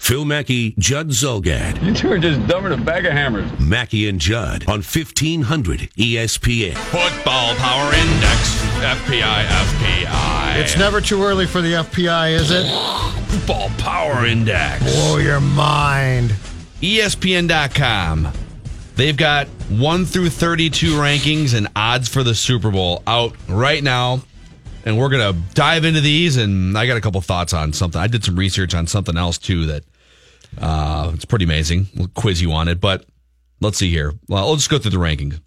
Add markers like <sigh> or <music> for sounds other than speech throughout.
Phil Mackey, Judd Zulgad. You two are just dumber than a bag of hammers. Mackey and Judd on 1500 ESPN. Football Power Index. FPI, FPI. It's never too early for the FPI, is it? Football Power Index. Blow your mind. ESPN.com. They've got 1 through 32 rankings and odds for the Super Bowl out right now. And we're going to dive into these. And I got a couple thoughts on something. I did some research on something else too that uh, it's pretty amazing. We'll quiz you on it. But let's see here. Well, let's go through the rankings.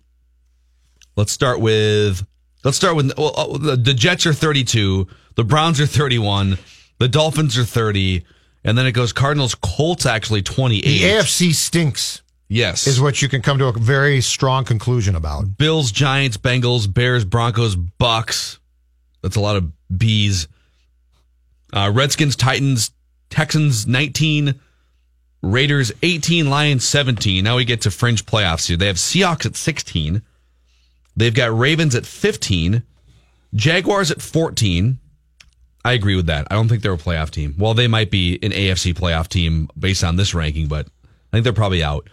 Let's start with let's start with well, uh, the, the Jets are 32, the Browns are 31, the Dolphins are 30, and then it goes Cardinals, Colts actually 28. The AFC stinks. Yes. Is what you can come to a very strong conclusion about. Bills, Giants, Bengals, Bears, Broncos, Bucks. That's a lot of B's. Uh, Redskins, Titans, Texans 19, Raiders 18, Lions 17. Now we get to fringe playoffs here. They have Seahawks at 16. They've got Ravens at 15, Jaguars at 14. I agree with that. I don't think they're a playoff team. Well, they might be an AFC playoff team based on this ranking, but I think they're probably out.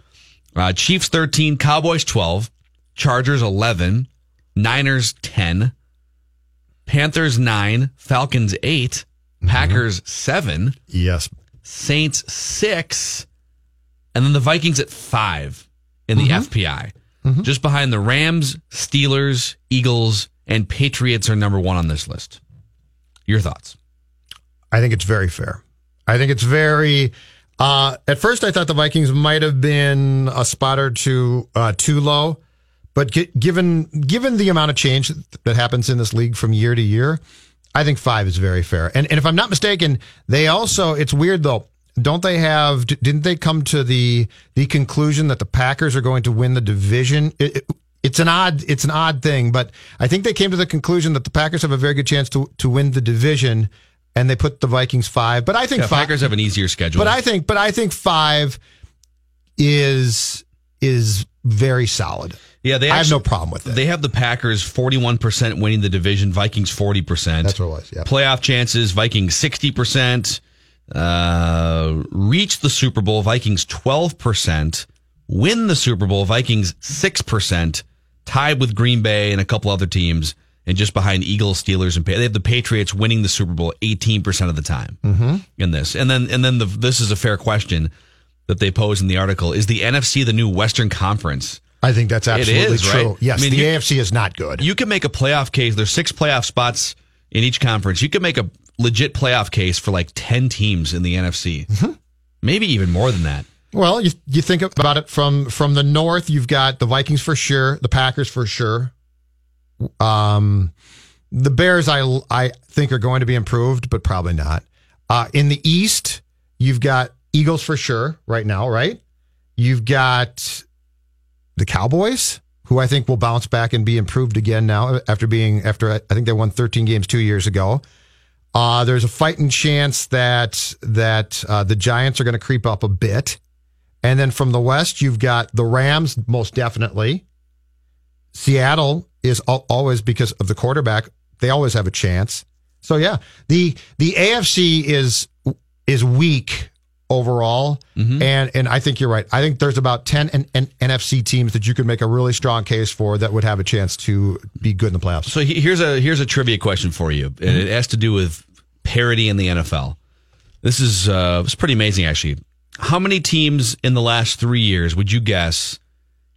Uh, Chiefs 13, Cowboys 12, Chargers 11, Niners 10, Panthers 9, Falcons 8, Packers 7, Yes. Saints 6, and then the Vikings at 5 in the FPI. Just behind the Rams, Steelers, Eagles, and Patriots are number one on this list. Your thoughts? I think it's very fair. I think it's very. Uh, at first, I thought the Vikings might have been a spot or two uh, too low, but gi- given given the amount of change that happens in this league from year to year, I think five is very fair. And and if I'm not mistaken, they also it's weird though. Don't they have? Didn't they come to the the conclusion that the Packers are going to win the division? It, it- it's an odd it's an odd thing, but I think they came to the conclusion that the Packers have a very good chance to to win the division, and they put the Vikings five. But I think Yeah, five, Packers have an easier schedule. but I think but I think five is is very solid. yeah, they I have no problem with it. They have the Packers 41% winning the division, Vikings 40%. That's what it was. Yeah. Playoff chances, Vikings 60%. Uh, reach the Super Bowl, Vikings 12%. Win the Super Bowl, Vikings 6%. Tied with Green Bay and a couple other teams. And just behind Eagles, Steelers, and they have the Patriots winning the Super Bowl 18% of the time Mm-hmm. in this. And then, and then the, this is a fair question that they pose in the article. Is the NFC the new Western Conference? I think that's absolutely is, true. right? Yes, I mean, the you- AFC is not good. You can make a playoff case. There's six playoff spots in each conference. You can make a legit playoff case for like 10 teams in the NFC. Mm-hmm. Maybe even more than that. Well, you you think about it from from the north, you've got the Vikings for sure, the Packers for sure. Um, the Bears, I I think are going to be improved, but probably not. Uh, in the East, you've got Eagles for sure right now, right? You've got the Cowboys, who I think will bounce back and be improved again now after being after I think they won 13 games two years ago. Uh, there's a fighting chance that that uh, the Giants are going to creep up a bit, and then from the West you've got the Rams most definitely. Seattle is always because of the quarterback; they always have a chance. So yeah, the the AFC is is weak overall, and and I think you're right. I think there's about ten N- N- NFC teams that you could make a really strong case for that would have a chance to be good in the playoffs. So here's a here's a trivia question for you, and it has to do with parity in the NFL. This is uh, it's pretty amazing, actually. How many teams in the last three years would you guess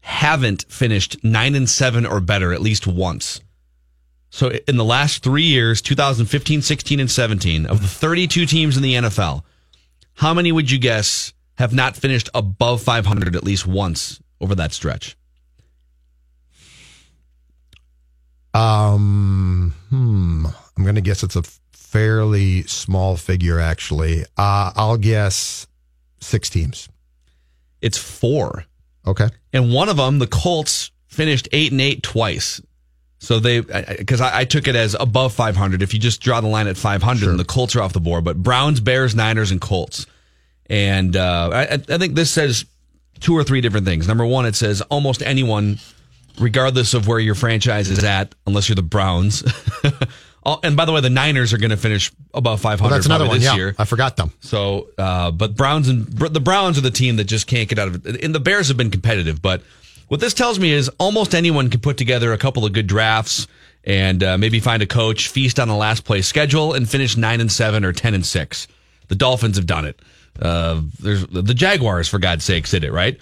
haven't finished nine and seven or better at least once? So in the last three years, 2015, 16, and 17, of the 32 teams in the NFL, how many would you guess have not finished above 500 at least once over that stretch? Um, hmm. I'm going to guess it's a fairly small figure, actually. Uh, I'll guess six teams. It's 4. Okay. And one of them, the Colts, Okay. and one of them, the Colts finished 8 and 8 twice. So they, because I, I, took it as above 500. If you just draw the line at 500, Sure. then the Colts are off the board. But Browns, Bears, Niners, and Colts. And uh, I, I think this says two or three different things. Number one, it says almost anyone, regardless of where your franchise is at, unless you're the Browns. <laughs> Oh, and by the way, the Niners are going to finish above 500 Well, that's another one. this Yeah. year. I forgot them. So, uh, but Browns and the Browns are the team that just can't get out of it. And the Bears have been competitive, but what this tells me is almost anyone can put together a couple of good drafts and uh, maybe find a coach, feast on the last place schedule, and finish nine and seven or ten and six. The Dolphins have done it. Uh, there's the Jaguars, for God's sakes, did it right.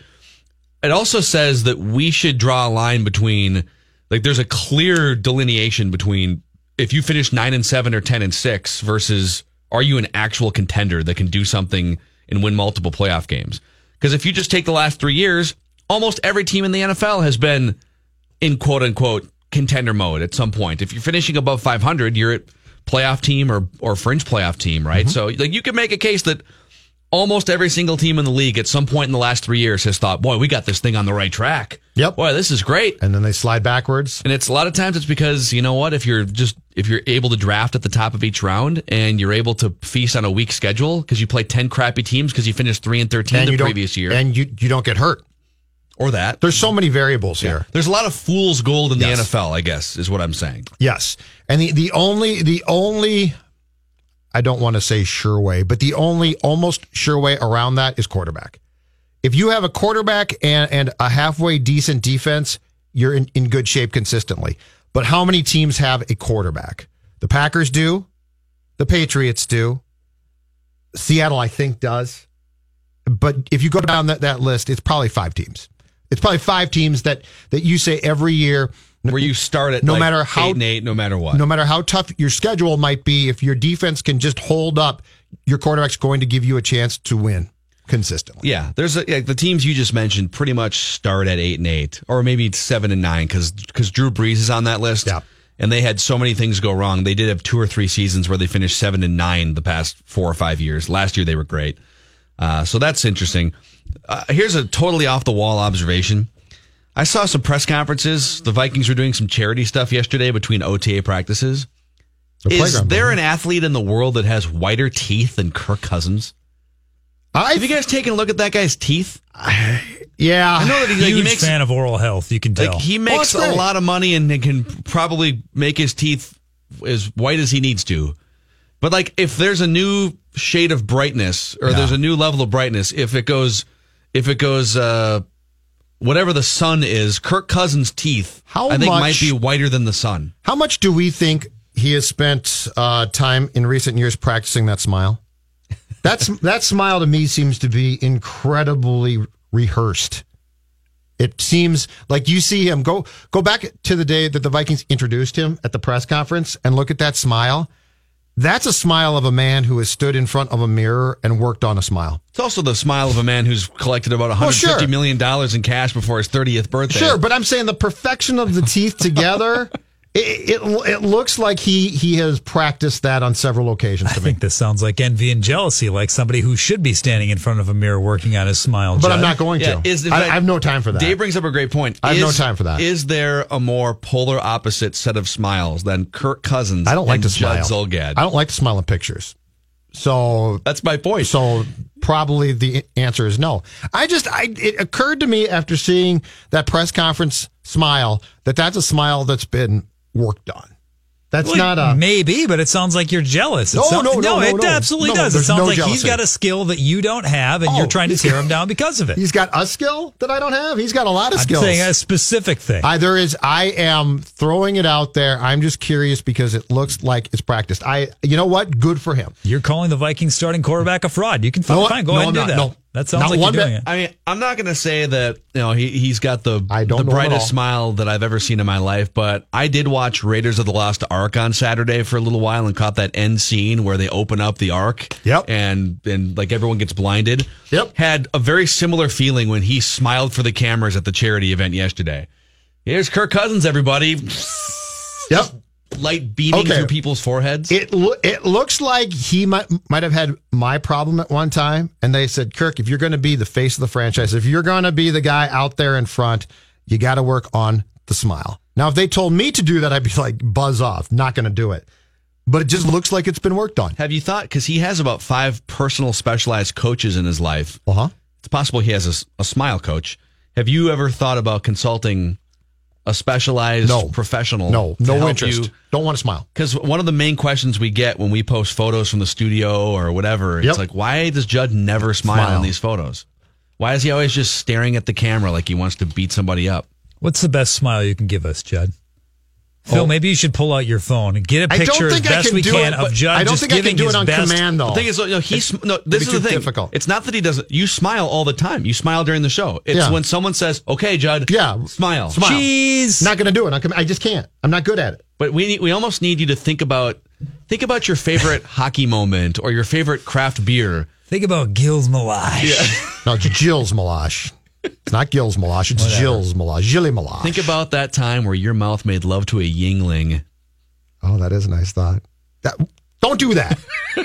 It also says that we should draw a line between, like, there's a clear delineation between if you finish nine and seven or ten and six versus are you an actual contender that can do something and win multiple playoff games? Because if you just take the last three years, almost every team in the NFL has been in quote unquote contender mode at some point. If you're finishing above 500, you're at playoff team or or fringe playoff team, right? Mm-hmm. So like you can make a case that almost every single team in the league at some point in the last three years has thought, boy, we got this thing on the right track. Yep. Boy, this is great. And then they slide backwards. And it's a lot of times it's because you know what if you're just if you're able to draft at the top of each round and you're able to feast on a weak schedule because you play ten crappy teams because you finished three and thirteen And the previous year And you, you don't get hurt. Or that. There's so many variables here. There's a lot of fool's gold in Yes. the NFL, I guess, is what I'm saying. Yes. And the, the only, the only, I don't want to say sure way, but the only almost sure way around that is quarterback. If you have a quarterback and, and a halfway decent defense, you're in, in good shape consistently. But how many teams have a quarterback? The Packers do. The Patriots do. Seattle, I think, does. But if you go down that, that list, it's probably five teams. It's probably five teams that, that you say every year, Where you start at No like matter how- eight and eight, no matter what. no matter how tough your schedule might be, if your defense can just hold up, your quarterback's going to give you a chance to win consistently. Yeah, there's a, like the teams you just mentioned pretty much start at eight and eight, or maybe seven and nine because because Drew Brees is on that list. Yeah. and they had so many things go wrong. They did have two or three seasons where they finished seven and nine the past four or five years. Last year they were great, uh, so that's interesting. Uh, here's a totally off the wall observation. I saw some press conferences. The Vikings were doing some charity stuff yesterday between OTA practices. The Is there program. an athlete in the world that has whiter teeth than Kirk Cousins? I, Have you guys taken a look at that guy's teeth? <sighs> yeah, I know that he, like, he Huge makes fan of oral health. You can tell. like he makes that's a great. lot of money and can probably make his teeth as white as he needs to. But like if there's a new shade of brightness or there's a new level of brightness, if it goes if it goes uh whatever the sun is, Kirk Cousins' teeth How I think much- might be whiter than the sun. How much do we think he has spent uh, time in recent years practicing that smile? That's <laughs> that smile to me seems to be incredibly rehearsed. It seems like you see him go go back to the day that the Vikings introduced him at the press conference and look at that smile. That's a smile of a man who has stood in front of a mirror and worked on a smile. It's also the smile of a man who's collected about 150 sure. million dollars in cash before his 30th birthday. Sure, but I'm saying the perfection of the teeth together. <laughs> It, it it looks like he he has practiced that on several occasions I me. think this sounds like envy and jealousy, like somebody who should be standing in front of a mirror working on his smile. But I'm not going Yeah, to. is in I, fact- I have no time for that. Dave brings up a great point. I have no time for that. Is there a more polar opposite set of smiles than Kirk Cousins I don't like and to smile. Judd Zulgad? I don't like to smile in pictures. So That's my point. so probably the answer is no. I just I it occurred to me after seeing that press conference smile that that's a smile that's been worked on. That's Well, not a maybe, but it sounds like you're jealous. No, sounds- no, no, no, it no. absolutely No, does. It sounds no like he's got a skill that you don't have, and Oh, you're trying to tear got- him down because of it. He's got a skill that I don't have. He's got a lot of I'm skills. saying a specific thing. I, there is. I am throwing it out there. I'm just curious because it looks like it's practiced. I, you know what? Good for him. You're calling the Vikings starting quarterback a fraud. You can fine, No, fine go ahead and I'm do not. that. No. that sounds Not like one you're doing bit. it. I mean, I'm not going to say that you know he he's got the I don't the know at brightest all. smile that I've ever seen in my life, but I did watch Raiders of the Lost Ark on Saturday for a little while and caught that end scene where they open up the Ark. Yep. And and like everyone gets blinded. Yep. Had a very similar feeling when he smiled for the cameras at the charity event yesterday. Here's Kirk Cousins, everybody. Yep. Light beaming Okay. through people's foreheads? It lo- it looks like he might might have had my problem at one time, and they said, Kirk, if you're going to be the face of the franchise, if you're going to be the guy out there in front, you got to work on the smile. Now, if they told me to do that, I'd be like, buzz off, not going to do it. But it just looks like it's been worked on. Have you thought? Because he has about five personal specialized coaches in his life. Uh huh. It's possible he has a smile coach. Have you ever thought about consulting a specialized No. professional? No, no interest. you? Don't want to smile. Because one of the main questions we get when we post photos from the studio or whatever, Yep. it's like, why does Judd never smile, Smile. in these photos? Why is he always just staring at the camera like he wants to beat somebody up? What's the best smile you can give us, Judd? Phil, Oh. maybe you should pull out your phone and get a I don't picture as think I best can we do can it, of but Judd I don't just think I can do it on best. command, though. The thing is, no, know, he's no. This is be the thing. difficult. It's not that he doesn't. You smile all the time. You smile during the show. It's Yeah. when someone says, "Okay, Judd, Yeah. smile." Smile. Cheese. Not going to do it. on comm- I just can't. I'm not good at it. But we need, we almost need you to think about think about your favorite <laughs> hockey moment or your favorite craft beer. Think about Gilles Meloche. No, it's Jill's Malash. It's not Gil's Malash. It's Jill's Malash. Jilly Malash. Think about that time where your mouth made love to a yingling. Oh, that is a nice thought. That, don't do that. <laughs>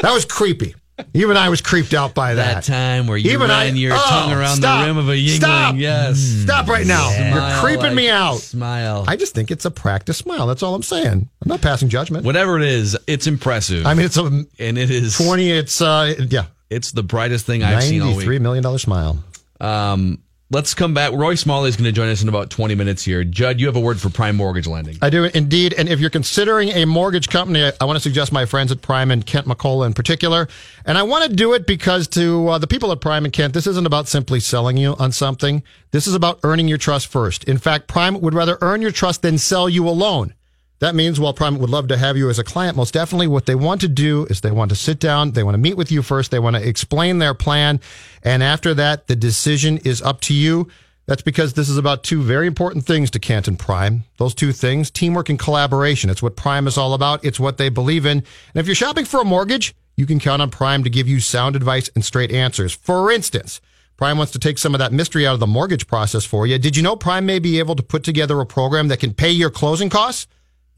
that was creepy. Even I was creeped out by That that. time where you Even I- ran your oh, tongue around stop. the rim of a yingling. Stop. Yes. Stop right now. Smile You're creeping like- me out. Smile. I just think it's a practice smile. That's all I'm saying. I'm not passing judgment. Whatever it is, it's impressive. I mean, it's a and it is 20, it's, uh, yeah, it's the brightest thing I've seen all week. $93 million smile. Um, let's come back. Roy Smalley is going to join us in about 20 minutes here. Judd, you have a word for prime mortgage lending. I do indeed. And if you're considering a mortgage company, I, want to suggest my friends at Prime and Kent McCullough in particular. And I want to do it because to uh, the people at Prime and Kent, this isn't about simply selling you on something. This is about earning your trust first. In fact, Prime would rather earn your trust than sell you a loan. That means while Prime would love to have you as a client, most definitely what they want to do is they want to sit down, they want to meet with you first, they want to explain their plan, and after that, the decision is up to you. That's because this is about two very important things to Kent at Prime. Those two things, teamwork and collaboration. It's what Prime is all about. It's what they believe in. And if you're shopping for a mortgage, you can count on Prime to give you sound advice and straight answers. For instance, Prime wants to take some of that mystery out of the mortgage process for you. Did you know Prime may be able to put together a program that can pay your closing costs?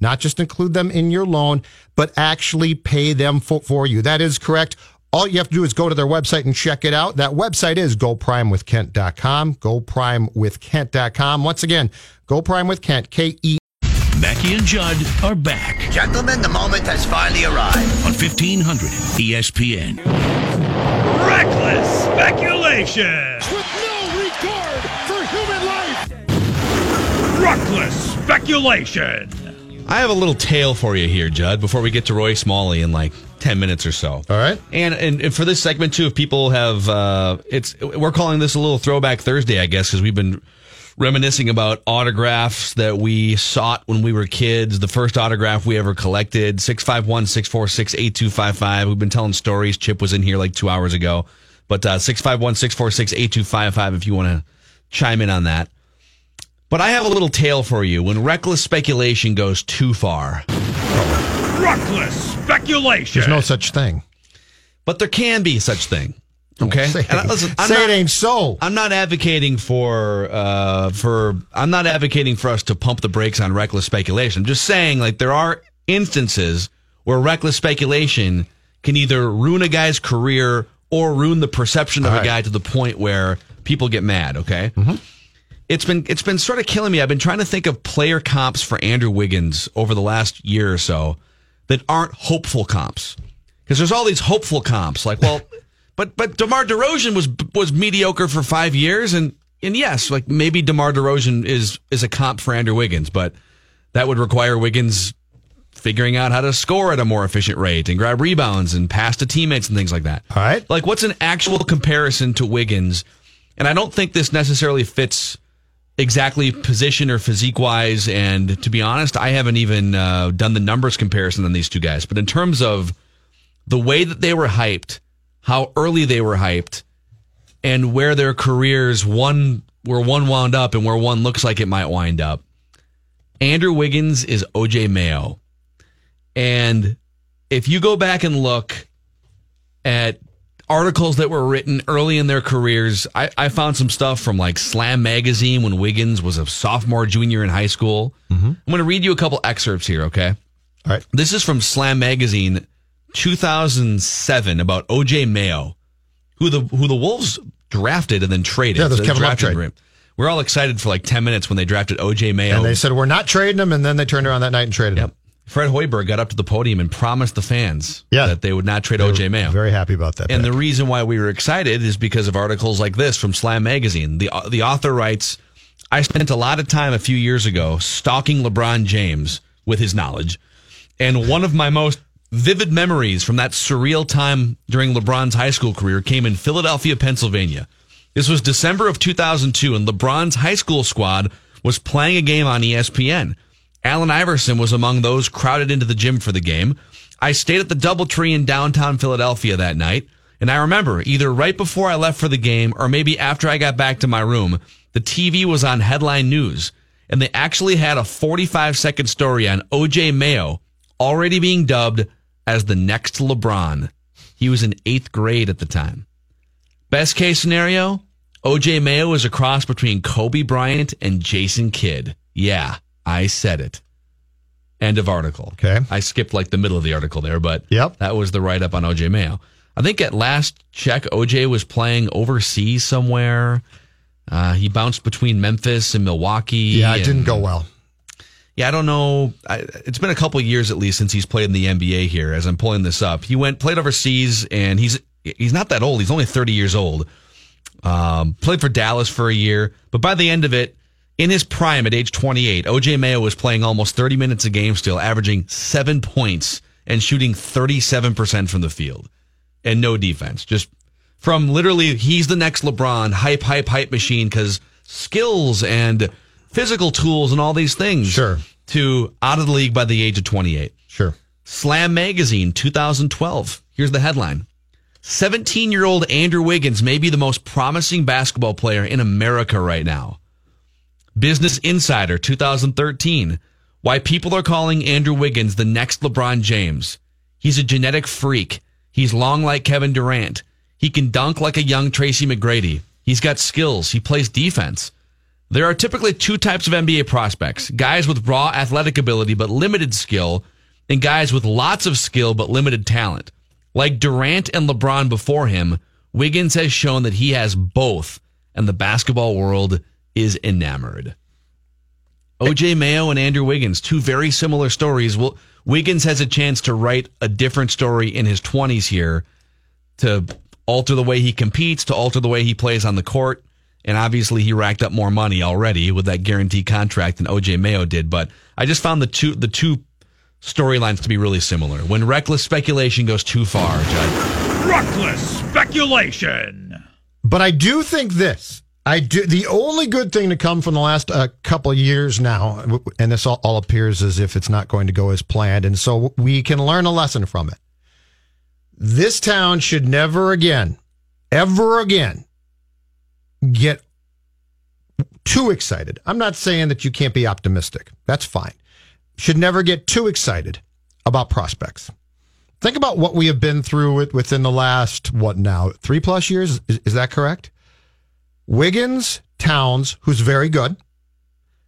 Not just include them in your loan, but actually pay them for, for you. That is correct. All you have to do is go to their website and check it out. That website is goprimewithkent.com. Goprimewithkent.com. Once again, Go Prime with Kent, K E. Mackey and Judd are back Gentlemen, the moment has finally arrived. on E 1500 ESPN. Reckless speculation. with no regard for human life. Reckless speculation. I have a little tale for you here, Judd, before we get to Roy Smalley in like 10 minutes or so. All right. And, and and for this segment too, if people have, uh, it's we're calling this a little throwback Thursday, I guess, because we've been reminiscing about autographs that we sought when we were kids. The first autograph we ever collected, 651 646 8255. We've been telling stories. Chip was in here like two hours ago. But uh, 651 646 8255 if you want to chime in on that. But I have a little tale for you when reckless speculation goes too far. Reckless speculation. There's no such thing. But there can be such thing. Okay. Say, And I- listen, I'm say not- it ain't so. I'm not advocating for uh for I'm not advocating for us to pump the brakes on reckless speculation. I'm just saying like there are instances where reckless speculation can either ruin a guy's career or ruin the perception of All a right. guy to the point where people get mad, okay? It's been it's been sort of killing me. I've been trying to think of player comps for Andrew Wiggins over the last year or so that aren't hopeful comps. Because there's all these hopeful comps like, well, <laughs> but but DeMar DeRozan was was mediocre for 5 years and and yes, like maybe DeMar DeRozan is is a comp for Andrew Wiggins, but that would require Wiggins figuring out how to score at a more efficient rate and grab rebounds and pass to teammates and things like that. All right. Like, what's an actual comparison to Wiggins? And I don't think this necessarily fits exactly position or physique wise. And to be honest, I haven't even uh, done the numbers comparison on these two guys. But in terms of the way that they were hyped, how early they were hyped, and where their careers one where one wound up and where one looks like it might wind up. Andrew Wiggins is OJ Mayo. And if you go back and look at articles that were written early in their careers. I, I found some stuff from like Slam Magazine when Wiggins was a sophomore, junior in high school. Mm-hmm. I'm going to read you a couple excerpts here, okay? All right. This is from Slam Magazine 2007 about OJ Mayo, who the who the Wolves drafted and then traded. Yeah, this So Kevin Love trade. him. We're all excited for like 10 minutes when they drafted OJ Mayo. And they said, we're not trading him. And then they turned around that night and traded him. Fred Hoiberg got up to the podium and promised the fans Yeah. that they would not trade OJ Mayo. Very happy about that. And pick. the reason why we were excited is because of articles like this from Slam Magazine. The uh, the author writes, "I spent a lot of time a few years ago stalking LeBron James with his knowledge, and one of my most vivid memories from that surreal time during LeBron's high school career came in Philadelphia, Pennsylvania. This was December of 2002, and LeBron's high school squad was playing a game on ESPN. Allen Iverson was among those crowded into the gym for the game. I stayed at the Doubletree in downtown Philadelphia that night, and I remember either right before I left for the game or maybe after I got back to my room, the TV was on headline news, and they actually had a 45 second story on OJ Mayo already being dubbed as the next LeBron. He was in eighth grade at the time. Best case scenario, OJ Mayo is a cross between Kobe Bryant and Jason Kidd. Yeah, I said it. End of article. Okay. I skipped like the middle of the article there, but Yep. that was the write up on OJ Mayo. I think at last check, OJ was playing overseas somewhere. Uh, he bounced between Memphis and Milwaukee. yeah, it didn't go well. yeah, I don't know. I, it's been a couple of years at least since he's played in the NBA here. As I'm pulling this up, he went played overseas, and he's he's not that old. He's only 30 years old. Um, played for Dallas for a year, but by the end of it, in his prime at age 28, OJ Mayo was playing almost 30 minutes a game, still averaging seven points and shooting 37 percent from the field, and no defense. Just from literally, he's the next LeBron, hype, hype, hype machine because skills and physical tools and all these things. Sure. To out of the league by the age of 28. Sure. Slam Magazine 2012. Here's the headline 17 year old Andrew Wiggins may be the most promising basketball player in America right now. Business Insider 2013. Why people are calling Andrew Wiggins the next LeBron James. He's a genetic freak. He's long like Kevin Durant. He can dunk like a young Tracy McGrady. He's got skills. He plays defense. There are typically two types of NBA prospects guys with raw athletic ability but limited skill, and guys with lots of skill but limited talent. Like Durant and LeBron before him, Wiggins has shown that he has both, and the basketball world is enamored. OJ Mayo and Andrew Wiggins, two very similar stories. Well, Wiggins has a chance to write a different story in his 20s here to alter the way he competes, to alter the way he plays on the court. And obviously, he racked up more money already with that guarantee contract than OJ Mayo did. But I just found the two the two storylines to be really similar. When reckless speculation goes too far, Judd. Reckless speculation. But I do think this. I do. The only good thing to come from the last uh, couple of years now, and this all, all appears as if it's not going to go as planned, and so we can learn a lesson from it. This town should never again, ever again, get too excited. I'm not saying that you can't be optimistic. That's fine. Should never get too excited about prospects. Think about what we have been through with, within the last, what now, three plus years? Is, is that correct? Wiggins, Towns, who's very good.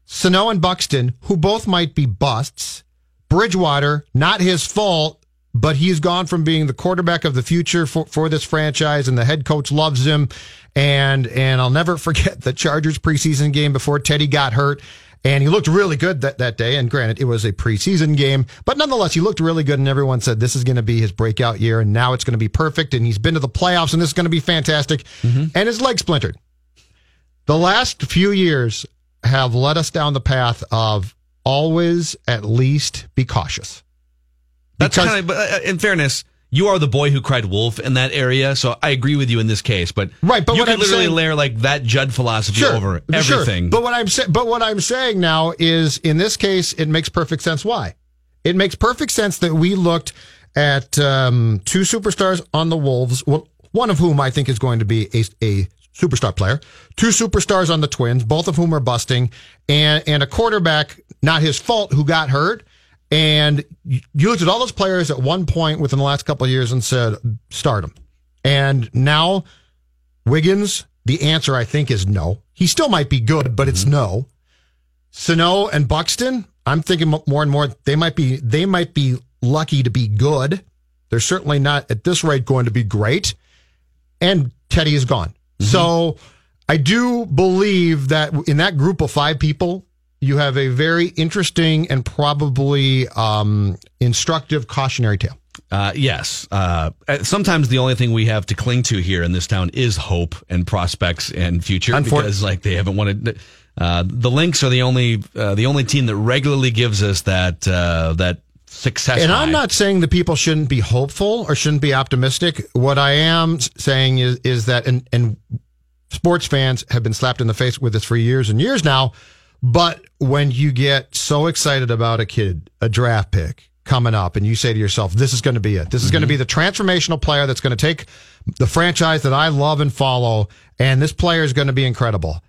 Sano and Buxton, who both might be busts. Bridgewater, not his fault, but he's gone from being the quarterback of the future for, for this franchise, and the head coach loves him. And and I'll never <laughs> forget the Chargers preseason game before Teddy got hurt. And he looked really good that, that day. And granted, it was a preseason game, but nonetheless, he looked really good. And everyone said this is going to be his breakout year. And now it's going to be perfect. And he's been to the playoffs, and this is going to be fantastic. Mm-hmm. And his leg splintered. The last few years have led us down the path of always at least be cautious. That's kind of, uh, in fairness, you are the boy who cried wolf in that area, so I agree with you in this case. But Right, but you could I'm literally saying- layer like that Judd philosophy over sure. everything. But what I'm sa- but what I'm saying now is, in this case, it makes perfect sense. Why? It makes perfect sense that we looked at um, two superstars on the Wolves. One of whom I think is going to be a, a superstar player. Two superstars on the Twins, both of whom are busting, and and a quarterback, not his fault, who got hurt. And you looked at all those players at one point within the last couple of years and said, start them. And now Wiggins, the answer I think is no. He still might be good, but it's mm-hmm. no. Sano and Buxton, I'm thinking more and more they might be they might be lucky to be good. They're certainly not at this rate going to be great. And Teddy is gone. So I do believe that in that group of five people, you have a very interesting and probably um, instructive cautionary tale. Uh, yes. Uh, sometimes the only thing we have to cling to here in this town is hope and prospects and future Unfor- because like they haven't wanted. Uh, the Lynx are the only uh, the only team that regularly gives us that uh, that success. And I'm not saying that people shouldn't be hopeful or shouldn't be optimistic. What I am saying is is that and and sports fans have been slapped in the face with this for years and years now. But when you get so excited about a kid, a draft pick coming up, and you say to yourself, "This is going to be it. This is going to be mm-hmm. the transformational player that's going to take the franchise that I love and follow, and this player is going to be incredible."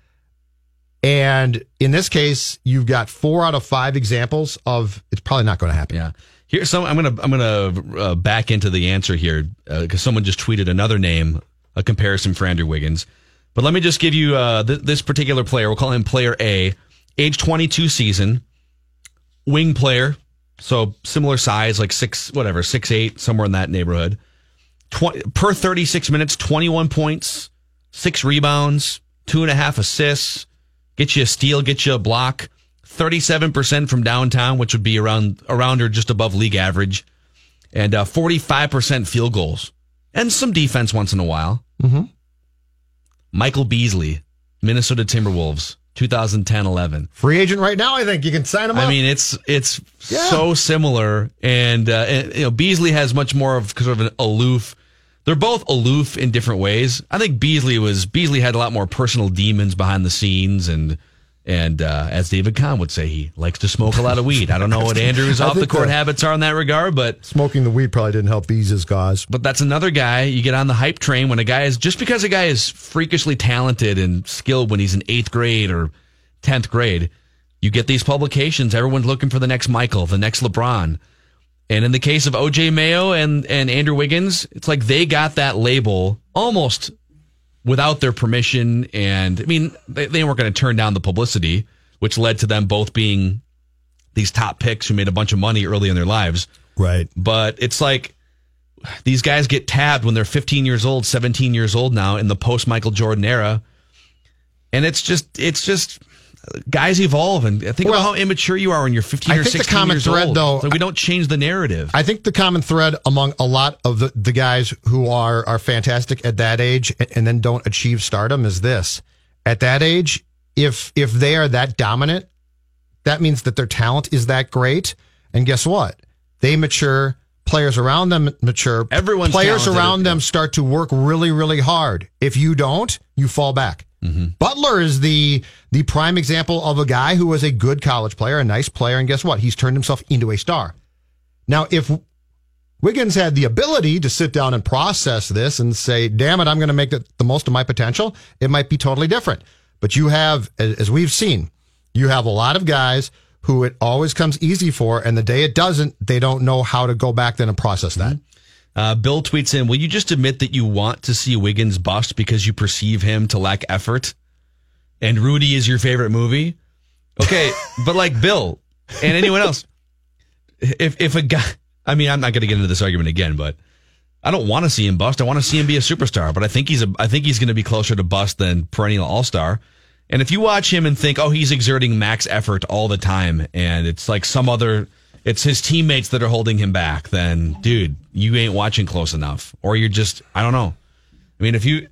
And in this case, you've got four out of five examples of it's probably not going to happen. Yeah. Here, so I'm gonna I'm gonna uh, back into the answer here because someone just tweeted another name, a comparison for Andrew Wiggins. But let me just give you uh, th- this particular player. We'll call him Player A, age 22 season, wing player, so similar size, like six whatever, six eight, somewhere in that neighborhood. 20, per 36 minutes, 21 points, six rebounds, two and a half assists, get you a steal, get you a block. 37% from downtown, which would be around around or just above league average, and uh, 45% field goals, and some defense once in a while. Mm-hmm. Michael Beasley, Minnesota Timberwolves, 2010-11. Free agent right now, I think you can sign him up. I mean, it's it's Yeah. so similar, and, uh, and you know Beasley has much more of sort of an aloof. They're both aloof in different ways. I think Beasley was Beasley had a lot more personal demons behind the scenes, and and uh, as David Kahn would say, he likes to smoke a lot of weed. I don't know what <laughs> Andrew's off the court the- habits are in that regard, but smoking the weed probably didn't help his cause. but that's another guy you get on the hype train when a guy is just because a guy is freakishly talented and skilled when he's in eighth grade or tenth grade. You get these publications. Everyone's looking for the next Michael, the next LeBron. And in the case of OJ Mayo and, and Andrew Wiggins, it's like they got that label almost without their permission. And I mean, they, they weren't going to turn down the publicity, which led to them both being these top picks who made a bunch of money early in their lives. Right. But it's like these guys get tabbed when they're 15 years old, 17 years old now in the post Michael Jordan era. And it's just, it's just guys evolve and think Well, about how immature you are when you're 15 I or think the 16 common years thread, old. though- So we don't change the narrative. I think the common thread among a lot of the, the guys who are are fantastic at that age and, and then don't achieve stardom is this. At that age, if if they are that dominant, that means that their talent is that great. And guess what? They mature, players around them mature. Everyone's players around them start to work really, really hard. If you don't, you fall back. Butler is the the prime example of a guy who was a good college player, a nice player, and guess what? He's turned himself into a star. Now, if Wiggins had the ability to sit down and process this and say, damn it, I'm going to make the, the most of my potential, it might be totally different. But you have, as we've seen, you have a lot of guys who it always comes easy for, and the day it doesn't, they don't know how to go back then and process that. Uh, Bill tweets in, will you just admit that you want to see Wiggins bust because you perceive him to lack effort? And Rudy is your favorite movie? Okay, <laughs> but like Bill and anyone else, if, if a guy, I mean, I'm not going to get into this argument again, but I don't want to see him bust. I want to see him be a superstar, but I think he's a, I think he's going to be closer to bust than perennial all star. And if you watch him and think, oh, he's exerting max effort all the time, and it's like some other, it's his teammates that are holding him back, then dude, you ain't watching close enough, or you're just, I don't know. I mean, if you,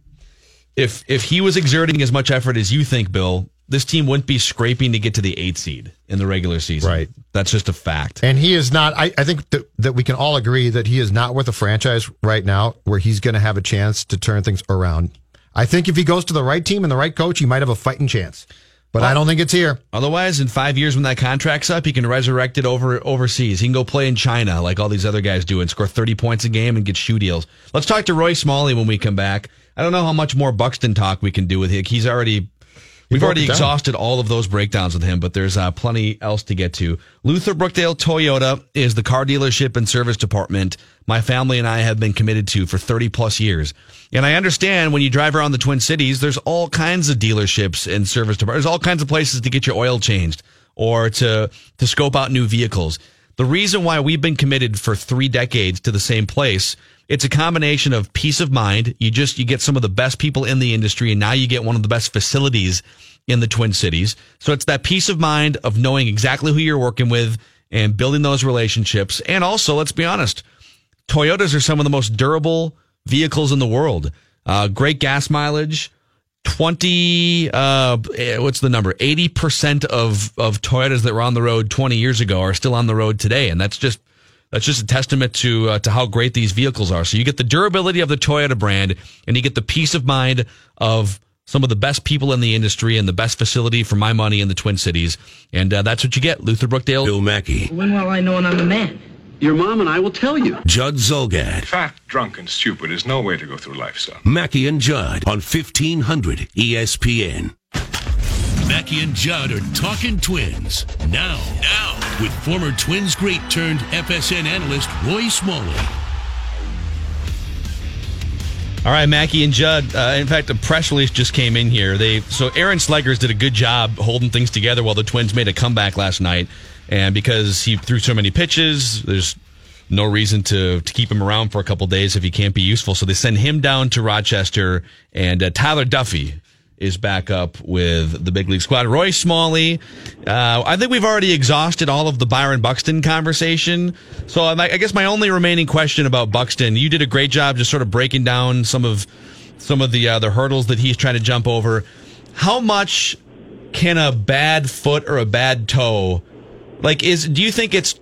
if if he was exerting as much effort as you think, Bill, this team wouldn't be scraping to get to the eight seed in the regular season. Right. That's just a fact. And he is not, I, I think that, that we can all agree that he is not with a franchise right now where he's going to have a chance to turn things around. I think if he goes to the right team and the right coach, he might have a fighting chance. But I don't think it's here. Otherwise, in five years when that contract's up, he can resurrect it over overseas. He can go play in China like all these other guys do and score 30 points a game and get shoe deals. Let's talk to Roy Smalley when we come back. I don't know how much more Buxton talk we can do with him. He's already We've already exhausted all of those breakdowns with him, but there's uh, plenty else to get to. Luther Brookdale Toyota is the car dealership and service department my family and I have been committed to for 30 plus years. And I understand when you drive around the Twin Cities, there's all kinds of dealerships and service departments. There's all kinds of places to get your oil changed or to, to scope out new vehicles. The reason why we've been committed for three decades to the same place, it's a combination of peace of mind. You just, you get some of the best people in the industry and now you get one of the best facilities in the Twin Cities. So it's that peace of mind of knowing exactly who you're working with and building those relationships. And also, let's be honest, Toyotas are some of the most durable vehicles in the world. Uh, great gas mileage. 20, uh, eh, what's the number? 80% of, of Toyotas that were on the road 20 years ago are still on the road today. And that's just, that's just a testament to, uh, to how great these vehicles are. So you get the durability of the Toyota brand and you get the peace of mind of some of the best people in the industry and the best facility for my money in the Twin Cities. And uh, that's what you get. Luther Brookdale. Phil Mackey. When will I know when I'm the man? Your mom and I will tell you. Judd Zulgad. Fat, drunk, and stupid is no way to go through life, son. Mackey and Judd on 1500 ESPN. Mackey and Judd are talking twins. Now, now, with former Twins great turned FSN analyst Roy Smalley. All right, Mackey and Judd. Uh, in fact, a press release just came in here. They so Aaron Slegers did a good job holding things together while the Twins made a comeback last night. And because he threw so many pitches, there's no reason to to keep him around for a couple days if he can't be useful. So they send him down to Rochester, and uh, Tyler Duffey is back up with the big league squad. Roy Smalley, uh, I think we've already exhausted all of the Byron Buxton conversation. So I guess my only remaining question about Buxton, you did a great job just sort of breaking down some of some of the uh, the hurdles that he's trying to jump over. How much can a bad foot or a bad toe, like, is do you think it's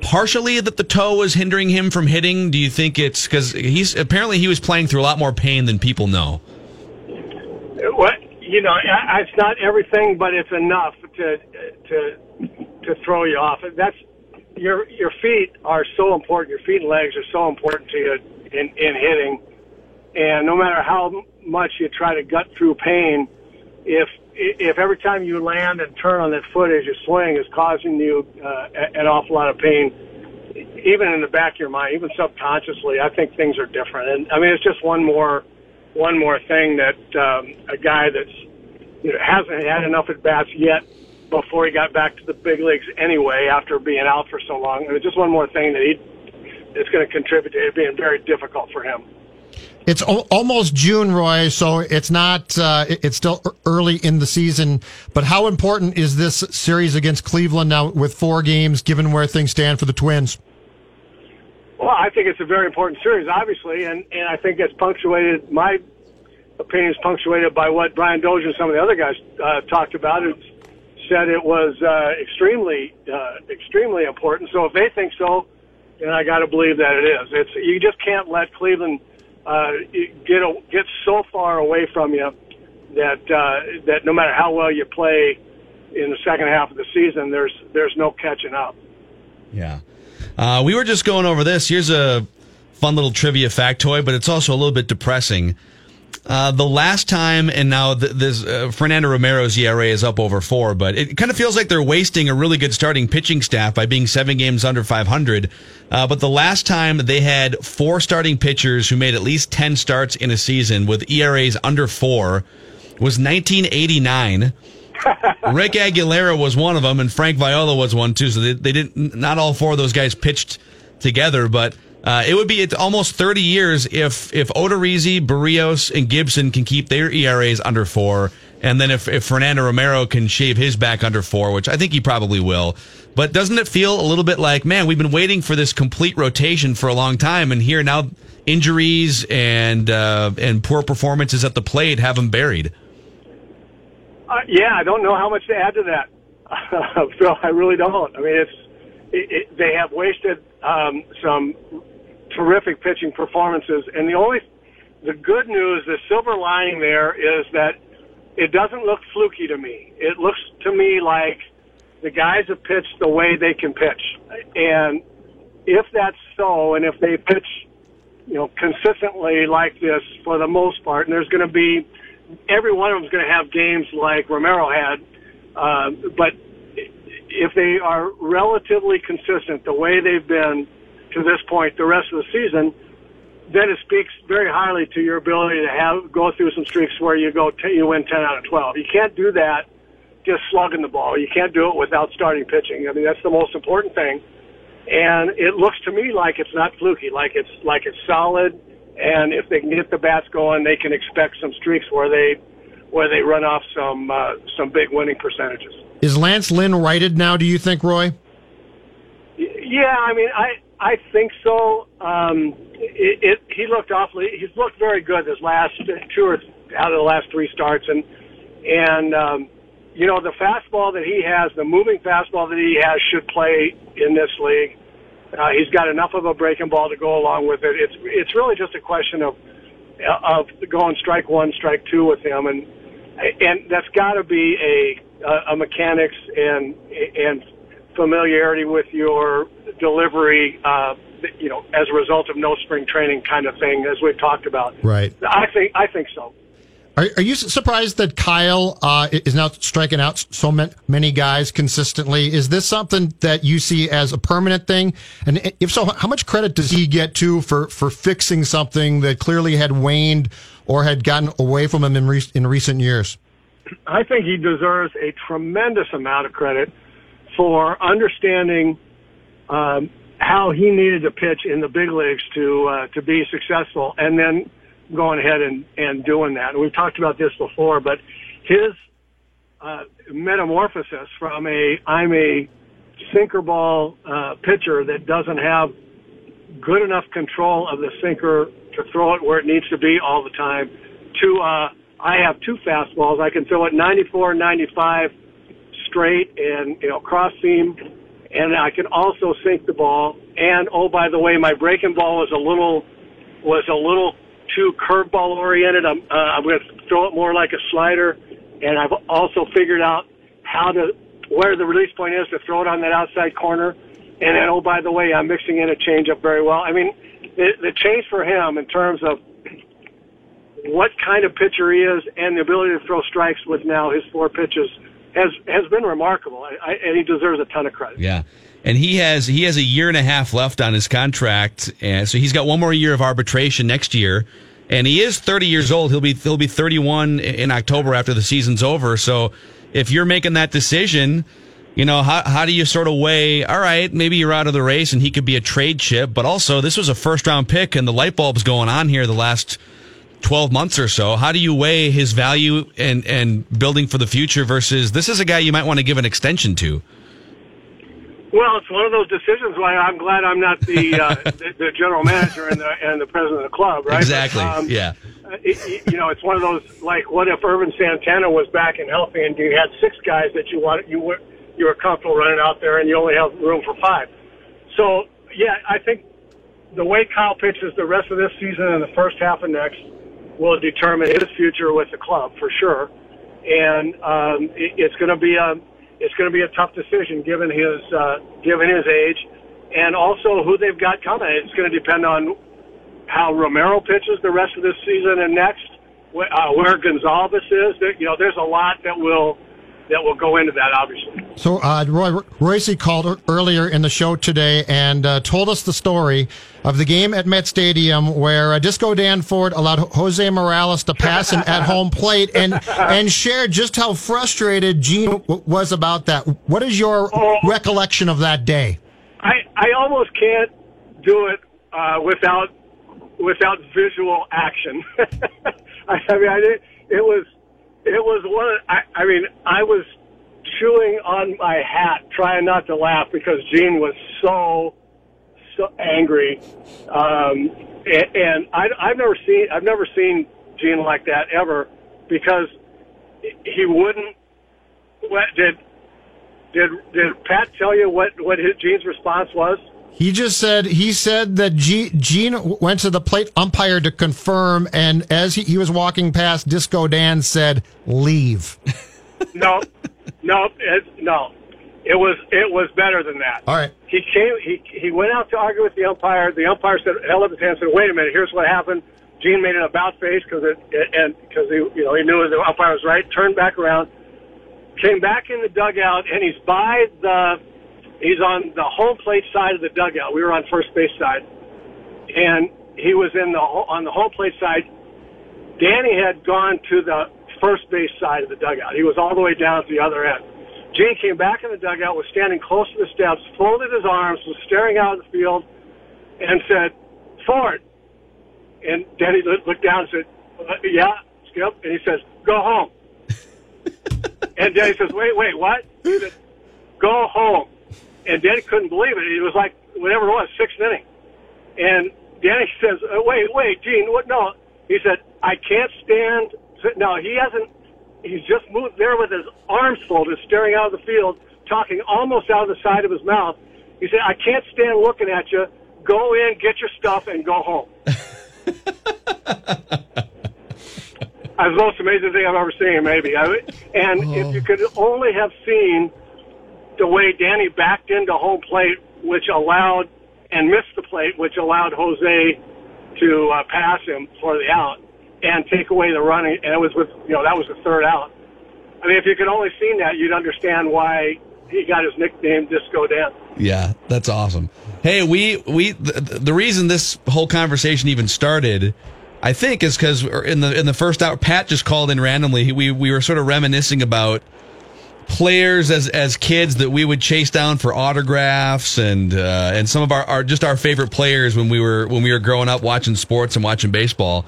partially that the toe was hindering him from hitting? Do you think it's because he's apparently he was playing through a lot more pain than people know? What you know, it's not everything, but it's enough to to to throw you off. That's your your feet are so important. Your feet and legs are so important to you in in hitting, and no matter how much you try to gut through pain, if if every time you land and turn on that foot as you swing is causing you uh, an awful lot of pain, even in the back of your mind, even subconsciously, I think things are different. And I mean, it's just one more one more thing that um, a guy that's you know hasn't had enough at bats yet before he got back to the big leagues anyway after being out for so long. And it's just one more thing that he it's going to contribute to it being very difficult for him. It's al- almost June, Roy, so it's not. Uh, it's still early in the season. But how important is this series against Cleveland now with four games, given where things stand for the Twins? Well, I think it's a very important series, obviously, and and I think it's punctuated. My opinion is punctuated by what Brian Dozier and some of the other guys uh, talked about. It said it was uh, extremely uh, extremely important. So if they think so, then I got to believe that it is. It's you just can't let Cleveland uh, get a, get so far away from you that uh, that no matter how well you play in the second half of the season, there's there's no catching up. Yeah. Uh, we were just going over this. Here's a fun little trivia factoid, but it's also a little bit depressing. Uh, the last time, and now th- this uh, Fernando Romero's ERA is up over four, but it kind of feels like they're wasting a really good starting pitching staff by being seven games under 500. Uh, but the last time they had four starting pitchers who made at least 10 starts in a season with ERAs under four was 1989. <laughs> Rick Aguilera was one of them, and Frank Viola was one too. So they, they didn't. Not all four of those guys pitched together, but uh, it would be it's almost 30 years if if Odorizzi, Berrios, and Gibson can keep their ERAs under four, and then if, if Fernando Romero can shave his back under four, which I think he probably will. But doesn't it feel a little bit like, man, we've been waiting for this complete rotation for a long time, and here now injuries and uh, and poor performances at the plate have them buried. Uh, yeah, I don't know how much to add to that, <laughs> Phil. I really don't. I mean, it's it, it, they have wasted um, some terrific pitching performances, and the only the good news, the silver lining there is that it doesn't look fluky to me. It looks to me like the guys have pitched the way they can pitch, and if that's so, and if they pitch, you know, consistently like this for the most part, and there's going to be every one of them's going to have games like Romero had, uh, but if they are relatively consistent the way they've been, to this point the rest of the season, then it speaks very highly to your ability to have go through some streaks where you go t- you win 10 out of 12. You can't do that just slugging the ball. You can't do it without starting pitching. I mean that's the most important thing. And it looks to me like it's not fluky, like it's like it's solid. And if they can get the bats going, they can expect some streaks where they where they run off some uh, some big winning percentages. Is Lance Lynn righted now? Do you think, Roy? Yeah, I mean, I I think so. Um, it, it he looked awfully. He's looked very good this last two or out of the last three starts, and and um, you know the fastball that he has, the moving fastball that he has, should play in this league. Uh, he's got enough of a breaking ball to go along with it. It's it's really just a question of of going strike one, strike two with him, and and that's got to be a a mechanics and and familiarity with your delivery, uh, you know, as a result of no spring training kind of thing, as we've talked about. Right. I think I think so. Are, are you surprised that Kyle uh, is now striking out so many guys consistently? Is this something that you see as a permanent thing? And if so, how much credit does he get to for, for fixing something that clearly had waned or had gotten away from him in, re- in recent years? I think he deserves a tremendous amount of credit for understanding um, how he needed to pitch in the big leagues to uh, to be successful, and then going ahead and, and doing that. And we've talked about this before, but his uh, metamorphosis from a I'm a sinker ball uh, pitcher that doesn't have good enough control of the sinker to throw it where it needs to be all the time to uh, I have two fastballs. I can throw it 94, 95 straight and you know cross seam, and I can also sink the ball. And oh, by the way, my breaking ball was a little was a little too curveball oriented. I'm uh, I'm going to throw it more like a slider, and I've also figured out how to where the release point is to throw it on that outside corner. And then oh by the way, I'm mixing in a changeup very well. I mean, the, the change for him in terms of what kind of pitcher he is and the ability to throw strikes with now his four pitches has has been remarkable, I, I, and he deserves a ton of credit. Yeah and he has he has a year and a half left on his contract, and so he's got one more year of arbitration next year. And he is 30 years old. He'll be he'll be 31 in October after the season's over. So if you're making that decision, you know how how do you sort of weigh? All right, maybe you're out of the race, and he could be a trade chip, but also this was a first round pick, and the light bulb's going on here the last 12 months or so. How do you weigh his value and and building for the future versus this is a guy you might want to give an extension to? Well, it's one of those decisions why I'm glad I'm not the uh, <laughs> the, the, general manager and the and the president of the club, right? Exactly. Um, yeah. It, you know, it's one of those like, what if Ervin Santana was back and healthy, and you had six guys that you wanted, you were you were comfortable running out there, and you only have room for five. So, yeah, I think the way Kyle pitches the rest of this season and the first half of next will determine his future with the club for sure, and um, it, it's going to be a it's going to be a tough decision given his uh, given his age, and also who they've got coming. It's going to depend on how Romero pitches the rest of this season and next, uh, where Gonzalez is. You know, there's a lot that will that will go into that, obviously. So, uh, Roy Reusse called earlier in the show today and uh, told us the story of the game at Met Stadium where uh, Disco Dan Ford allowed Jose Morales to pass an at-home plate and and shared just how frustrated Gene w- was about that. What is your oh, recollection of that day? I I almost can't do it uh, without without visual action. <laughs> I mean, I, it was it was one. I, I mean, I was chewing on my hat, trying not to laugh because Gene was so so angry. Um, and, and I, I've never seen I've never seen Gene like that ever because he wouldn't. What did did did Pat tell you what what his Gene's response was? He just said he said that G, Gene went to the plate umpire to confirm, and as he, he was walking past, Disco Dan said, "Leave." no, <laughs> no, it, no. It was it was better than that. All right. He came. He he went out to argue with the umpire. The umpire said, held up his hand, and said, "Wait a minute. Here's what happened." Gene made an about face because it, it and because he you know he knew the umpire was right. Turned back around, came back in the dugout, and he's by the He's on the home plate side of the dugout. We were on first base side, and he was in the on the home plate side. Danny had gone to the first base side of the dugout. He was all the way down at the other end. Gene came back in the dugout, was standing close to the steps, folded his arms, was staring out at the field, and said, "Ford." And Danny looked down and said, uh, "Yeah, Skip." And he says, "Go home." <laughs> and Danny says, "Wait, wait, what?" He said, "Go home." And Danny couldn't believe it. It was like whatever it was, sixth inning. And Danny says, uh, "Wait, wait, Gene, what? No." He said, "I can't stand." No, he hasn't. He's just moved there with his arms folded, staring out of the field, talking almost out of the side of his mouth. He said, "I can't stand looking at you. Go in, get your stuff, and go home." <laughs> That was the most amazing thing I've ever seen, maybe. I, and oh. if you could only have seen the way Danny backed into home plate, which allowed and missed the plate, which allowed Jose to uh, pass him for the out and take away the running. And it was with you know that was the third out. I mean, if you could only seen that, you'd understand why he got his nickname Disco Dan. Yeah, that's awesome. Hey, we we the, the reason this whole conversation even started I think is because in the in the first hour, Pat just called in randomly. We we were sort of reminiscing about players as as kids that we would chase down for autographs and uh, and some of our, our just our favorite players when we were when we were growing up watching sports and watching baseball.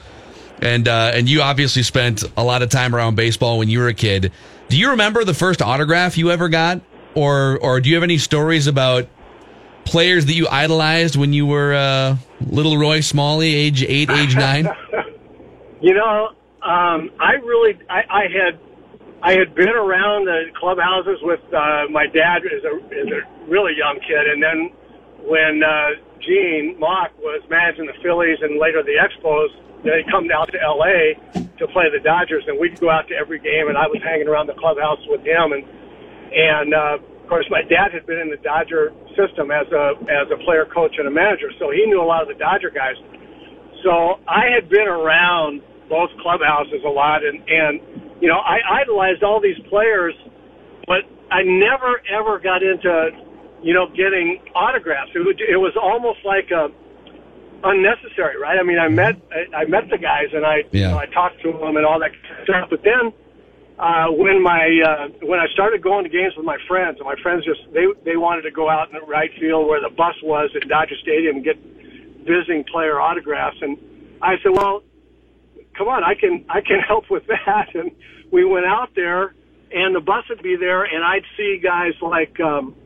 And uh, and you obviously spent a lot of time around baseball when you were a kid. Do you remember the first autograph you ever got, or or do you have any stories about players that you idolized when you were uh, little Roy Smalley, age eight, age nine? <laughs> you know, um, I really, I, I had, I had been around the clubhouses with uh, my dad as a, as a really young kid, and then when uh, Gene Mauch was managing the Phillies and later the Expos, they'd come down to L.A. to play the Dodgers, and we'd go out to every game, and I was hanging around the clubhouse with him, and and uh, of course my dad had been in the Dodger system as a as a player, coach, and a manager, so he knew a lot of the Dodger guys. So I had been around both clubhouses a lot, and and you know I idolized all these players, but I never ever got into you know getting autographs. It, would, it was almost like a unnecessary, right? I mean, I met I, I met the guys and I yeah. you know, I talked to them and all that stuff, but then uh, when my uh, when I started going to games with my friends, and my friends just they they wanted to go out in the right field where the bus was at Dodger Stadium and get visiting player autographs, and I said, well, come on, I can I can <laughs> help with that, and we went out there, and the bus would be there, and I'd see guys like um,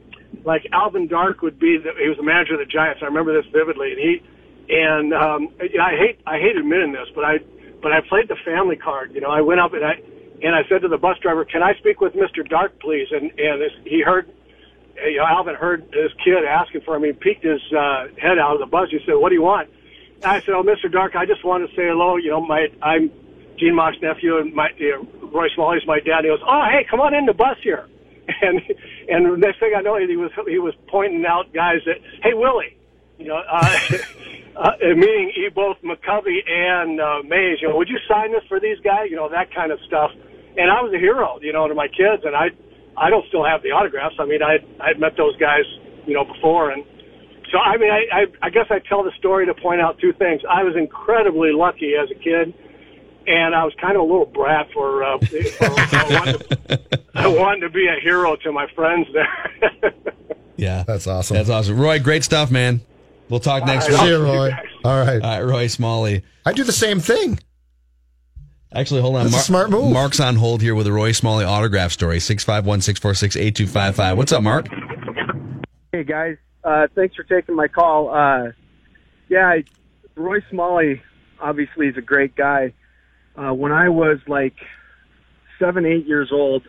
like Alvin Dark would be the, he was the manager of the Giants. I remember this vividly, and he and um, I hate I hate admitting this, but I but I played the family card. You know, I went up and I and I said to the bus driver, "Can I speak with Mr. Dark, please?" And and this, he heard, you know, Alvin heard this kid asking for him. He peeked his uh, head out of the bus. He said, "What do you want?" And I said, "Oh, Mr. Dark, I just want to say hello. You know, my I'm Gene Mauch's nephew, and my you know, Roy Smalley's my dad." He goes, "Oh, hey, come on in the bus here." <laughs> And and next thing I know, he was he was pointing out guys that, "Hey, Willie, you know." Uh, <laughs> uh, meaning both McCovey and uh, Mays, you know, would you sign this for these guys? You know, that kind of stuff and I was a hero, you know, to my kids, and I, I don't still have the autographs. I mean, I, I'd met those guys, you know, before, and so I mean, I, I, I guess I tell the story to point out two things. I was incredibly lucky as a kid, and I was kind of a little brat for. Uh, for I, wanted to, <laughs> I wanted to be a hero to my friends there. <laughs> yeah, that's awesome. That's awesome, Roy. Great stuff, man. We'll talk next week. See you, Roy. All right. All right, Roy Smalley. I do the same thing. Actually, hold on. That's Mar- a smart move. Mark's on hold here with a Roy Smalley autograph story. 651 646 8255. What's up, Mark? Hey, guys. Uh, thanks for taking my call. Uh, yeah, Roy Smalley obviously is a great guy. Uh, when I was like seven, eight years old,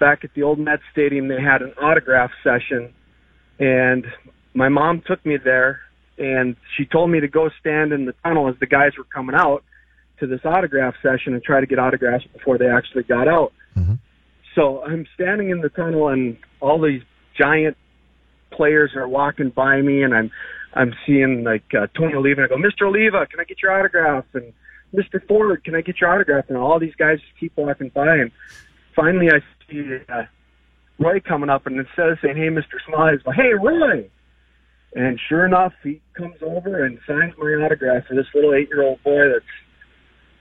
back at the old Met Stadium, they had an autograph session, and my mom took me there, and she told me to go stand in the tunnel as the guys were coming out to this autograph session and try to get autographs before they actually got out. Mm-hmm. So I'm standing in the tunnel and all these giant players are walking by me and I'm I'm seeing like uh, Tony Oliva and I go, Mr. Oliva, can I get your autograph? And Mr. Ford, can I get your autograph? And all these guys just keep walking by and finally I see uh, Roy coming up, and instead of saying, "Hey, Mr. Smalley," he's like, "Hey, Roy." And sure enough, he comes over and signs my autograph for this little eight-year-old boy that's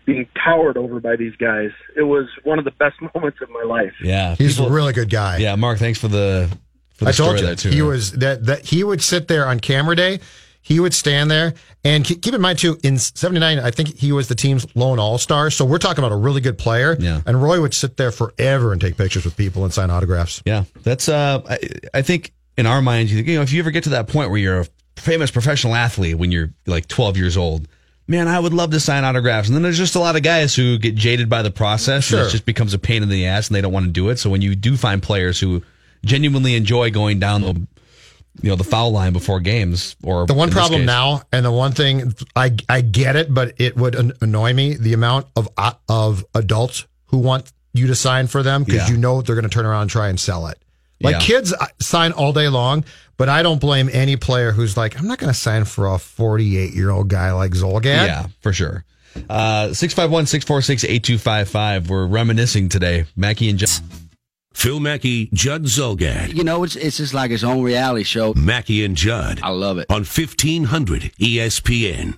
being towered over by these guys. It was one of the best <laughs> moments of my life. Yeah, He's a really good guy. Yeah, Mark, thanks for the for the I story told you there too. he was that that he would sit there on camera day. He would stand there and keep keep in mind too. In '79, I think he was the team's lone All Star. So we're talking about a really good player. Yeah. And Roy would sit there forever and take pictures with people and sign autographs. Yeah, that's. Uh, I, I think in our minds, you think, you know, if you ever get to that point where you're a famous professional athlete when you're like 12 years old, man, I would love to sign autographs. And then there's just a lot of guys who get jaded by the process, and it just becomes a pain in the ass, and they don't want to do it. So when you do find players who genuinely enjoy going down the, you know, the foul line before games, or The one problem case- now, and the one thing I I get it, but it would an- annoy me the amount of uh, of adults who want you to sign for them because Yeah. you know they're going to turn around and try and sell it. Like Yeah. kids uh, sign all day long, but I don't blame any player who's like, I'm not going to sign for a 48 year old guy like Zulgad. Yeah, for sure. Uh, 651 646 8255. We're reminiscing today. Mackey and John. Phil Mackey, Judd Zulgad. You know, it's it's just like his own reality show. Mackey and Judd I love it. on E 1500 ESPN.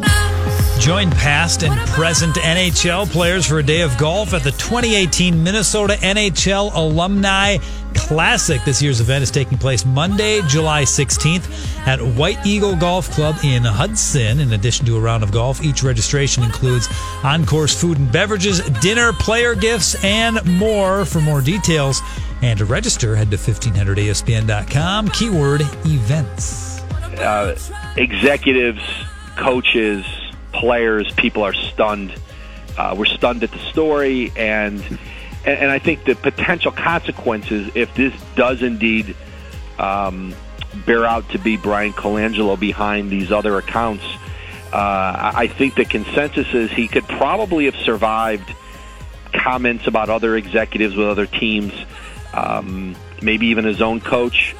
Join past and present NHL players for a day of golf at the 2018 Minnesota NHL Alumni Classic. This year's event is taking place Monday, July 16th at White Eagle Golf Club in Hudson. In addition to a round of golf, each registration includes on course food and beverages, dinner, player gifts, and more. For more details and to register, head to 1500ESPN.com, keyword events. uh, executives, coaches, players, people are stunned. Uh, we're stunned at the story, and, and and I think the potential consequences if this does indeed um, bear out to be Bryan Colangelo behind these other accounts. Uh, I think the consensus is he could probably have survived comments about other executives with other teams, um, maybe even his own coach.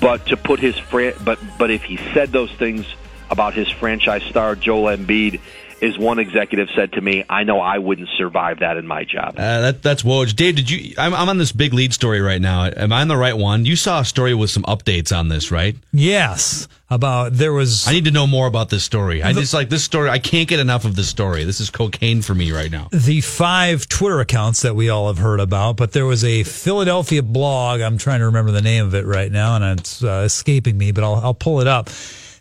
But to put his fran- but but if he said those things about his franchise star Joel Embiid, is one executive said to me, "I know I wouldn't survive that in my job." Uh, that, that's Woj. Dave, did you? I'm, I'm on this big lead story right now. Am I on the right one? You saw a story with some updates on this, right? Yes, about there was. I need to know more about this story. I just like this story. I can't get enough of this story. This is cocaine for me right now. the five Twitter accounts that we all have heard about, but there was a Philadelphia blog. I'm trying to remember the name of it right now, and it's uh, escaping me, but I'll, I'll pull it up.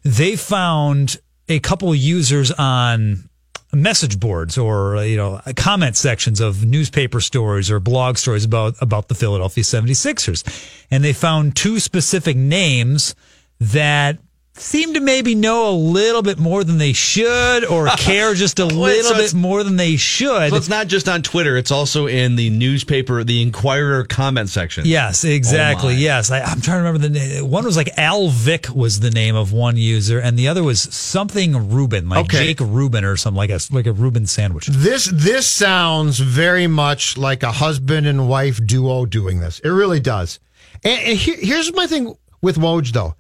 They found a couple users on message boards or you know comment sections of newspaper stories or blog stories about about the Philadelphia 76ers and they found two specific names that seem to maybe know a little bit more than they should or <laughs> care just a little so bit more than they should. So it's not just on Twitter. It's also in the newspaper, the Inquirer comment section. Yes, oh, exactly. Oh yes, I, I'm trying to remember the name. One was like Al Vic was the name of one user, and the other was something Rubin, like Okay. Jake Rubin or something like a like a Reuben sandwich. This this sounds very much like a husband and wife duo doing this. It really does. And, and here, here's my thing with Woj though.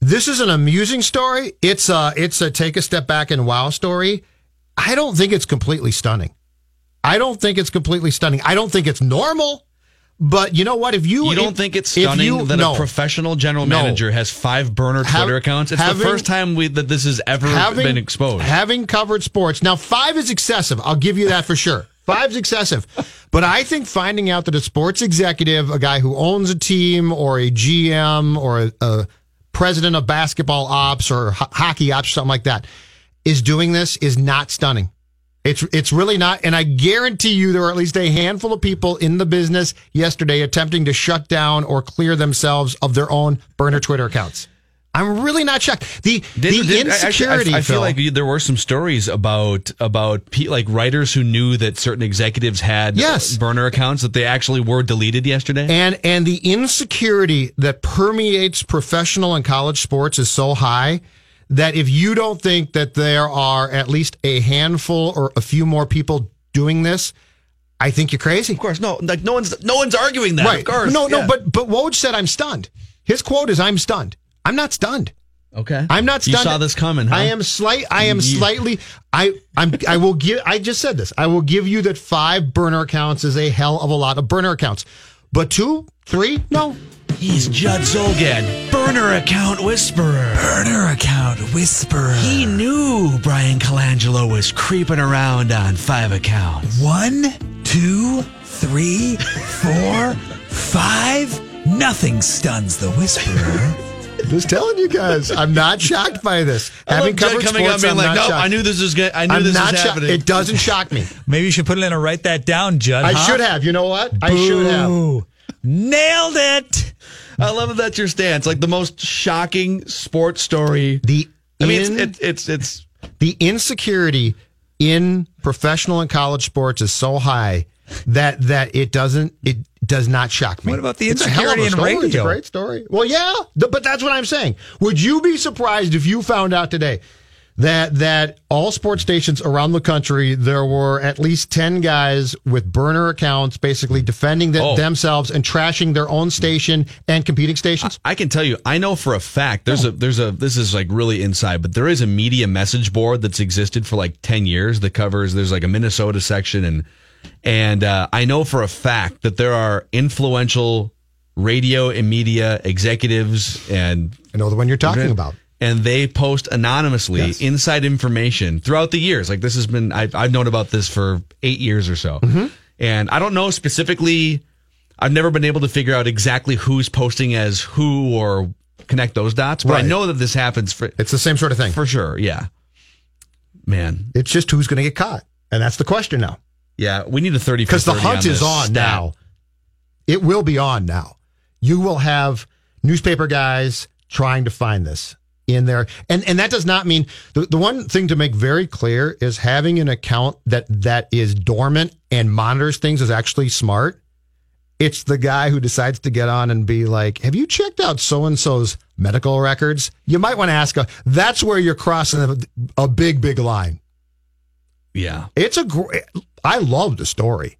This is an amusing story. It's a it's a take a step back and wow story. I don't think it's completely stunning. I don't think it's completely stunning. I don't think it's normal. But you know what? If you You don't if- think it's stunning you- that no. a professional general No. manager has five burner Twitter accounts? It's having- the first time we, that this has ever been exposed. Having covered sports. Now, five is excessive. I'll give you that for sure. Five's excessive. But I think finding out that a sports executive, a guy who owns a team or a GM or a, a president of basketball ops or ho- hockey ops, or something like that, is doing this is not stunning. It's it's really not, and I guarantee you there are at least a handful of people in the business yesterday attempting to shut down or clear themselves of their own burner Twitter accounts. I'm really not shocked. The the Did- did- actually, uh, insecurity. I, I feel Phil, like there were some stories about about pe- like writers who knew that certain executives had Yes. burner accounts that they actually were deleted yesterday. and and the insecurity that permeates professional and college sports is so high that if you don't think that there are at least a handful or a few more people doing this, I think you're crazy. of course, no, like no one's no one's arguing that. right? Of course, no, no, yeah. but but Woj said I'm stunned. His quote is I'm stunned. I'm not stunned. okay, I'm not stunned. You saw this coming. Huh? I am slight. I am You- slightly. I. I'm. I will give. I just said this. I will give you that five burner accounts is a hell of a lot of burner accounts. But two, three, no. He's Judd Zulgad, burner account whisperer. Burner account whisperer. He knew Bryan Colangelo was creeping around on five accounts. One, two, three, four, five. Nothing stuns the whisperer. <laughs> Just telling you guys, I'm not shocked by this. I Having love Judd covered coming sports, out being I'm like, not "No, shocked. I knew this was good. I knew I'm this not was sho- happening." It doesn't shock me. <laughs> Maybe you should put it in and write that down, Judd. I huh? should have. You know what? I should have. Boo. Nailed it. I love that that's your stance. Like the most shocking sports story. The I mean, it's in- it's it's, it's the insecurity in professional and college sports is so high that that it doesn't it does not shock me. What about the It's a hell of a insecurity in story. It's a great story. Well, yeah, th- but that's what I'm saying. Would you be surprised if you found out today that that all sports stations around the country there were at least 10 guys with burner accounts basically defending the, Oh. themselves and trashing their own station and competing stations? I can tell you, I know for a fact there's a there's a this is like really inside, but there is a media message board that's existed for like ten years that covers. There's like a Minnesota section, and and uh, I know for a fact that there are influential radio and media executives and I know the one you're talking about. and they post anonymously Yes. inside information throughout the years. Like this has been, I've, I've known about this for eight years or so. Mm-hmm. And I don't know specifically, I've never been able to figure out exactly who's posting as who or connect those dots, but Right. I know that this happens for, It's the same sort of thing. for sure. Yeah. Man. It's just who's going to get caught. And that's the question now. Yeah. We need a 30 because the hunt on is on stat. now. It will be on now. You will have newspaper guys trying to find this in there, and and that does not mean the, the one thing to make very clear is having an account that that is dormant and monitors things is actually smart. It's the guy who decides to get on and be like, "Have you checked out so and so's medical records?" You might want to ask. A, that's where you're crossing a, a big, big line. Yeah. It's a great. I love the story.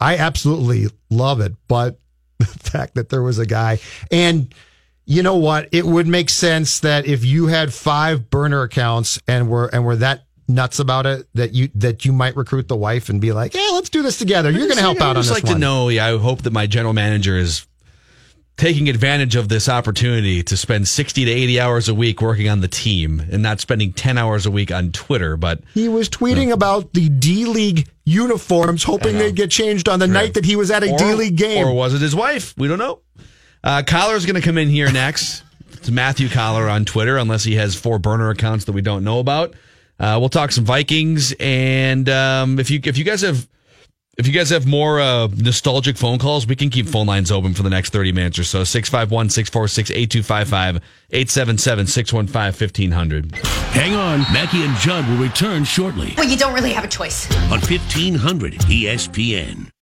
I absolutely love it. But <laughs> the fact that there was a guy, and you know what, it would make sense that if you had five burner accounts and were and were that nuts about it, that you that you might recruit the wife and be like, yeah, let's do this together. You're going to help I out on just this like one. to know. Yeah, I hope that my general manager is taking advantage of this opportunity to spend 60 to 80 hours a week working on the team and not spending 10 hours a week on Twitter. But He was tweeting hmm. about the D League uniforms, hoping they'd get changed on the night that he was at a or, D League game. Or was it his wife? We don't know. Uh, Coller's going to come in here <laughs> next. It's Matthew Coller on Twitter, unless he has four burner accounts that we don't know about. Uh, we'll talk some Vikings, and um, if you if you guys have if you guys have more uh, nostalgic phone calls, we can keep phone lines open for the next 30 minutes or so. 651 646 8255 877 615 1500. Hang on. Mackey and Judd will return shortly Well, you don't really have a choice. on E 1500 ESPN.